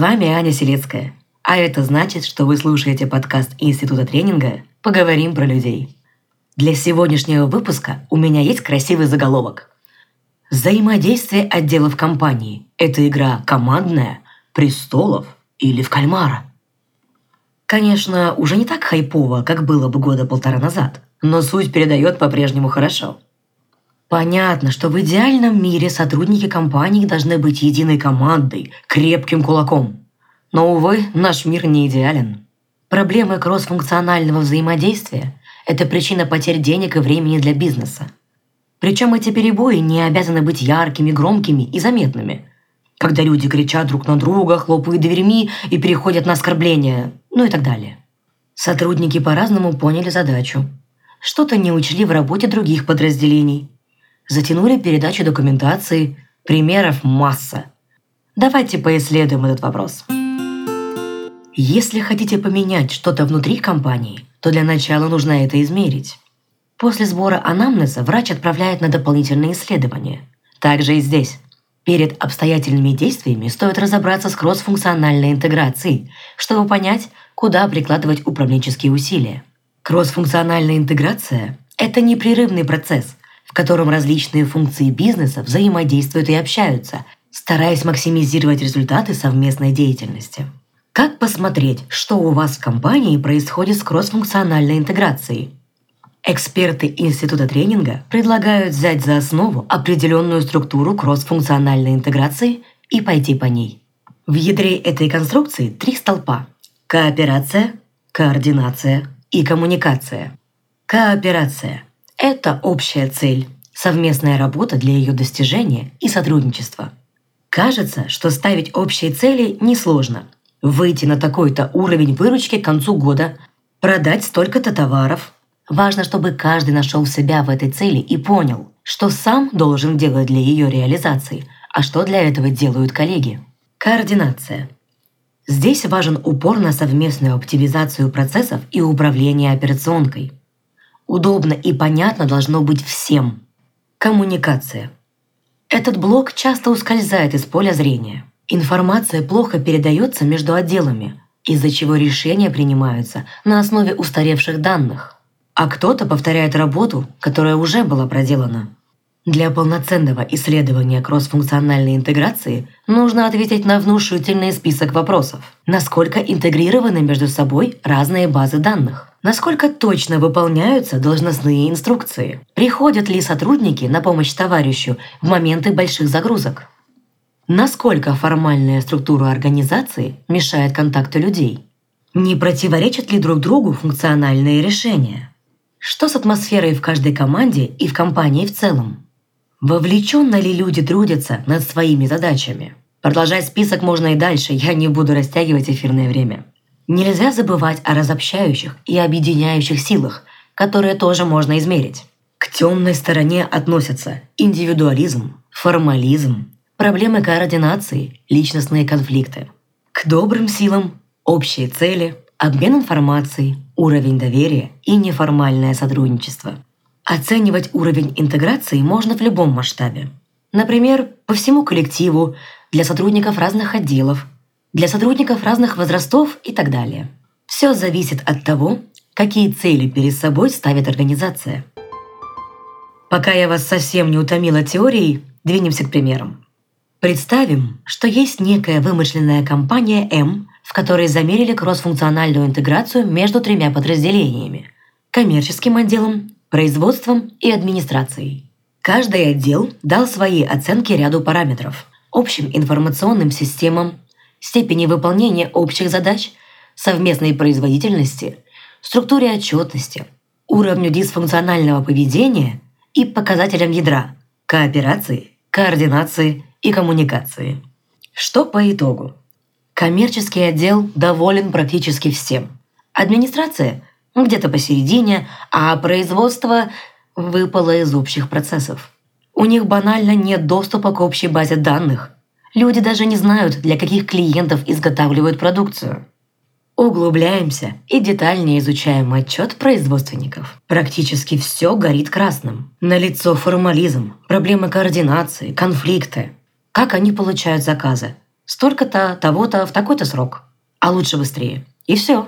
вами Аня Селецкая. А это значит, что вы слушаете подкаст Института тренинга «Поговорим про людей». Для сегодняшнего выпуска у меня есть красивый заголовок. Взаимодействие отделов компании – это игра командная, престолов или в кальмара? Конечно, уже не так хайпово, как было бы года полтора назад, но суть передает по-прежнему хорошо. Понятно, что в идеальном мире сотрудники компании должны быть единой командой, крепким кулаком. Но, увы, наш мир не идеален. Проблемы кроссфункционального взаимодействия – это причина потерь денег и времени для бизнеса. Причем эти перебои не обязаны быть яркими, громкими и заметными. Когда люди кричат друг на друга, хлопают дверьми и переходят на оскорбления, ну и так далее. Сотрудники по-разному поняли задачу. Что-то не учли в работе других подразделений. Затянули передачу документации. Примеров масса. Давайте поисследуем этот вопрос. Если хотите поменять что-то внутри компании, то для начала нужно это измерить. После сбора анамнеза врач отправляет на дополнительные исследования. Также и здесь. Перед обстоятельными действиями стоит разобраться с кроссфункциональной интеграцией, чтобы понять, куда прикладывать управленческие усилия. Кроссфункциональная интеграция – это непрерывный процесс, в котором различные функции бизнеса взаимодействуют и общаются, стараясь максимизировать результаты совместной деятельности. Как посмотреть, что у вас в компании происходит с кроссфункциональной интеграцией? Эксперты Института тренинга предлагают взять за основу определенную структуру кроссфункциональной интеграции и пойти по ней. В ядре этой конструкции три столпа – кооперация, координация и коммуникация. Кооперация – это общая цель, совместная работа для ее достижения и сотрудничества. Кажется, что ставить общие цели несложно – выйти на такой-то уровень выручки к концу года, продать столько-то товаров. Важно, чтобы каждый нашел себя в этой цели и понял, что сам должен делать для ее реализации, а что для этого делают коллеги. Координация. Здесь важен упор на совместную оптимизацию процессов и управление операционкой. Удобно и понятно должно быть всем. Коммуникация. Этот блок часто ускользает из поля зрения – Информация плохо передается между отделами, из-за чего решения принимаются на основе устаревших данных. А кто-то повторяет работу, которая уже была проделана. Для полноценного исследования кроссфункциональной интеграции нужно ответить на внушительный список вопросов. Насколько интегрированы между собой разные базы данных? Насколько точно выполняются должностные инструкции? Приходят ли сотрудники на помощь товарищу в моменты больших загрузок? Насколько формальная структура организации мешает контакту людей? Не противоречат ли друг другу функциональные решения? Что с атмосферой в каждой команде и в компании в целом? Вовлеченно ли люди трудятся над своими задачами? Продолжать список можно и дальше, я не буду растягивать эфирное время. Нельзя забывать о разобщающих и объединяющих силах, которые тоже можно измерить. К темной стороне относятся индивидуализм, формализм, проблемы координации, личностные конфликты. К добрым силам – общие цели, обмен информацией, уровень доверия и неформальное сотрудничество. Оценивать уровень интеграции можно в любом масштабе. Например, по всему коллективу, для сотрудников разных отделов, для сотрудников разных возрастов и так далее. Все зависит от того, какие цели перед собой ставит организация. Пока я вас совсем не утомила теорией, двинемся к примерам. Представим, что есть некая вымышленная компания М, в которой замерили кроссфункциональную интеграцию между тремя подразделениями – коммерческим отделом, производством и администрацией. Каждый отдел дал свои оценки ряду параметров – общим информационным системам, степени выполнения общих задач, совместной производительности, структуре отчетности, уровню дисфункционального поведения и показателям ядра – кооперации, координации и коммуникации. Что по итогу? Коммерческий отдел доволен практически всем. Администрация где-то посередине, а производство выпало из общих процессов. У них банально нет доступа к общей базе данных. Люди даже не знают, для каких клиентов изготавливают продукцию. Углубляемся и детальнее изучаем отчет производственников. Практически все горит красным. Налицо формализм, проблемы координации, конфликты. Как они получают заказы? столько-то, того-то, в такой-то срок. А лучше быстрее. И все.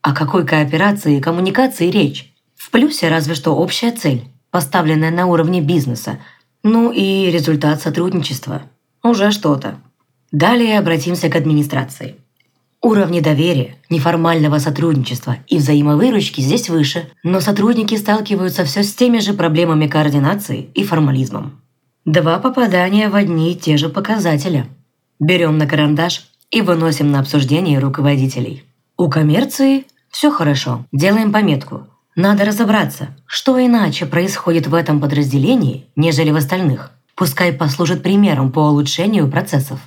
О какой кооперации и коммуникации речь? В плюсе разве что общая цель, поставленная на уровне бизнеса, ну и результат сотрудничества. Уже что-то. Далее обратимся к администрации. Уровни доверия, неформального сотрудничества и взаимовыручки здесь выше, но сотрудники сталкиваются все с теми же проблемами координации и формализмом. Два попадания в одни и те же показатели. Берем на карандаш и выносим на обсуждение руководителей. У коммерции все хорошо, делаем пометку. Надо разобраться, что иначе происходит в этом подразделении, нежели в остальных. Пускай послужит примером по улучшению процессов.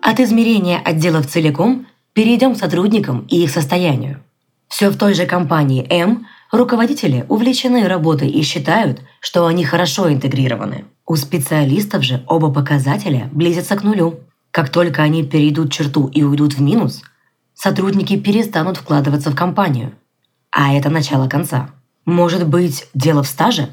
От измерения отделов целиком перейдем к сотрудникам и их состоянию. Все в той же компании М руководители увлечены работой и считают, что они хорошо интегрированы. У специалистов же оба показателя близятся к нулю. Как только они перейдут черту и уйдут в минус, сотрудники перестанут вкладываться в компанию. А это начало конца. Может быть, дело в стаже?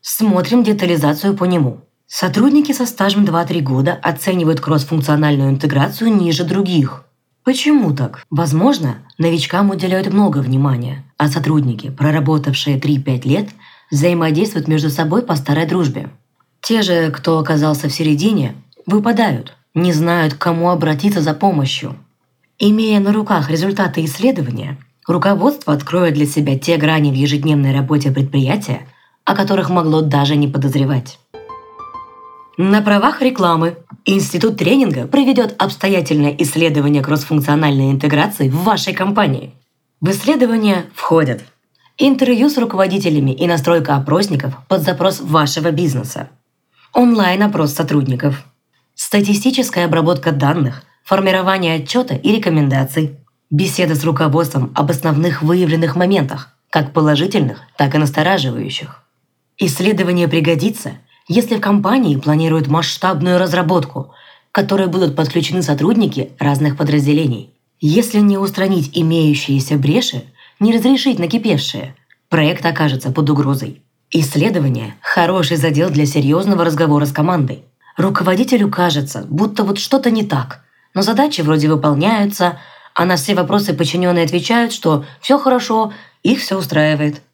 Смотрим детализацию по нему. Сотрудники со стажем 2-3 года оценивают кроссфункциональную интеграцию ниже других. Почему так? Возможно, новичкам уделяют много внимания, а сотрудники, проработавшие 3-5 лет, взаимодействуют между собой по старой дружбе. Те же, кто оказался в середине, выпадают, не знают, к кому обратиться за помощью. Имея на руках результаты исследования, руководство откроет для себя те грани в ежедневной работе предприятия, о которых могло даже не подозревать. На правах рекламы Институт тренинга проведет обстоятельное исследование кроссфункциональной интеграции в вашей компании. В исследование входят интервью с руководителями и настройка опросников под запрос вашего бизнеса, онлайн-опрос сотрудников, статистическая обработка данных, формирование отчета и рекомендаций, беседа с руководством об основных выявленных моментах, как положительных, так и настораживающих. Исследование пригодится – если в компании планируют масштабную разработку, к которой будут подключены сотрудники разных подразделений. Если не устранить имеющиеся бреши, не разрешить накипевшие, проект окажется под угрозой. Исследование – хороший задел для серьезного разговора с командой. Руководителю кажется, будто вот что-то не так, но задачи вроде выполняются, а на все вопросы подчиненные отвечают, что все хорошо, их все устраивает –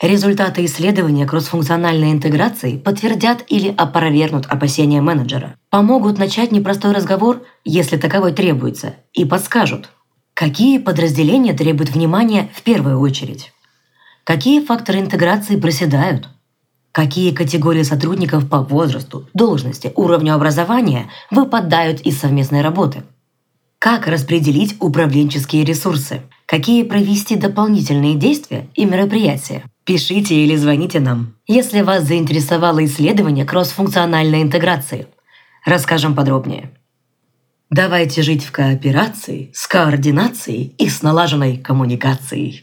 Результаты исследования кроссфункциональной интеграции подтвердят или опровергнут опасения менеджера, помогут начать непростой разговор, если таковой требуется, и подскажут, какие подразделения требуют внимания в первую очередь, какие факторы интеграции проседают, какие категории сотрудников по возрасту, должности, уровню образования выпадают из совместной работы, как распределить управленческие ресурсы, какие провести дополнительные действия и мероприятия, Пишите или звоните нам, если вас заинтересовало исследование кроссфункциональной интеграции. Расскажем подробнее. Давайте жить в кооперации, с координацией и с налаженной коммуникацией.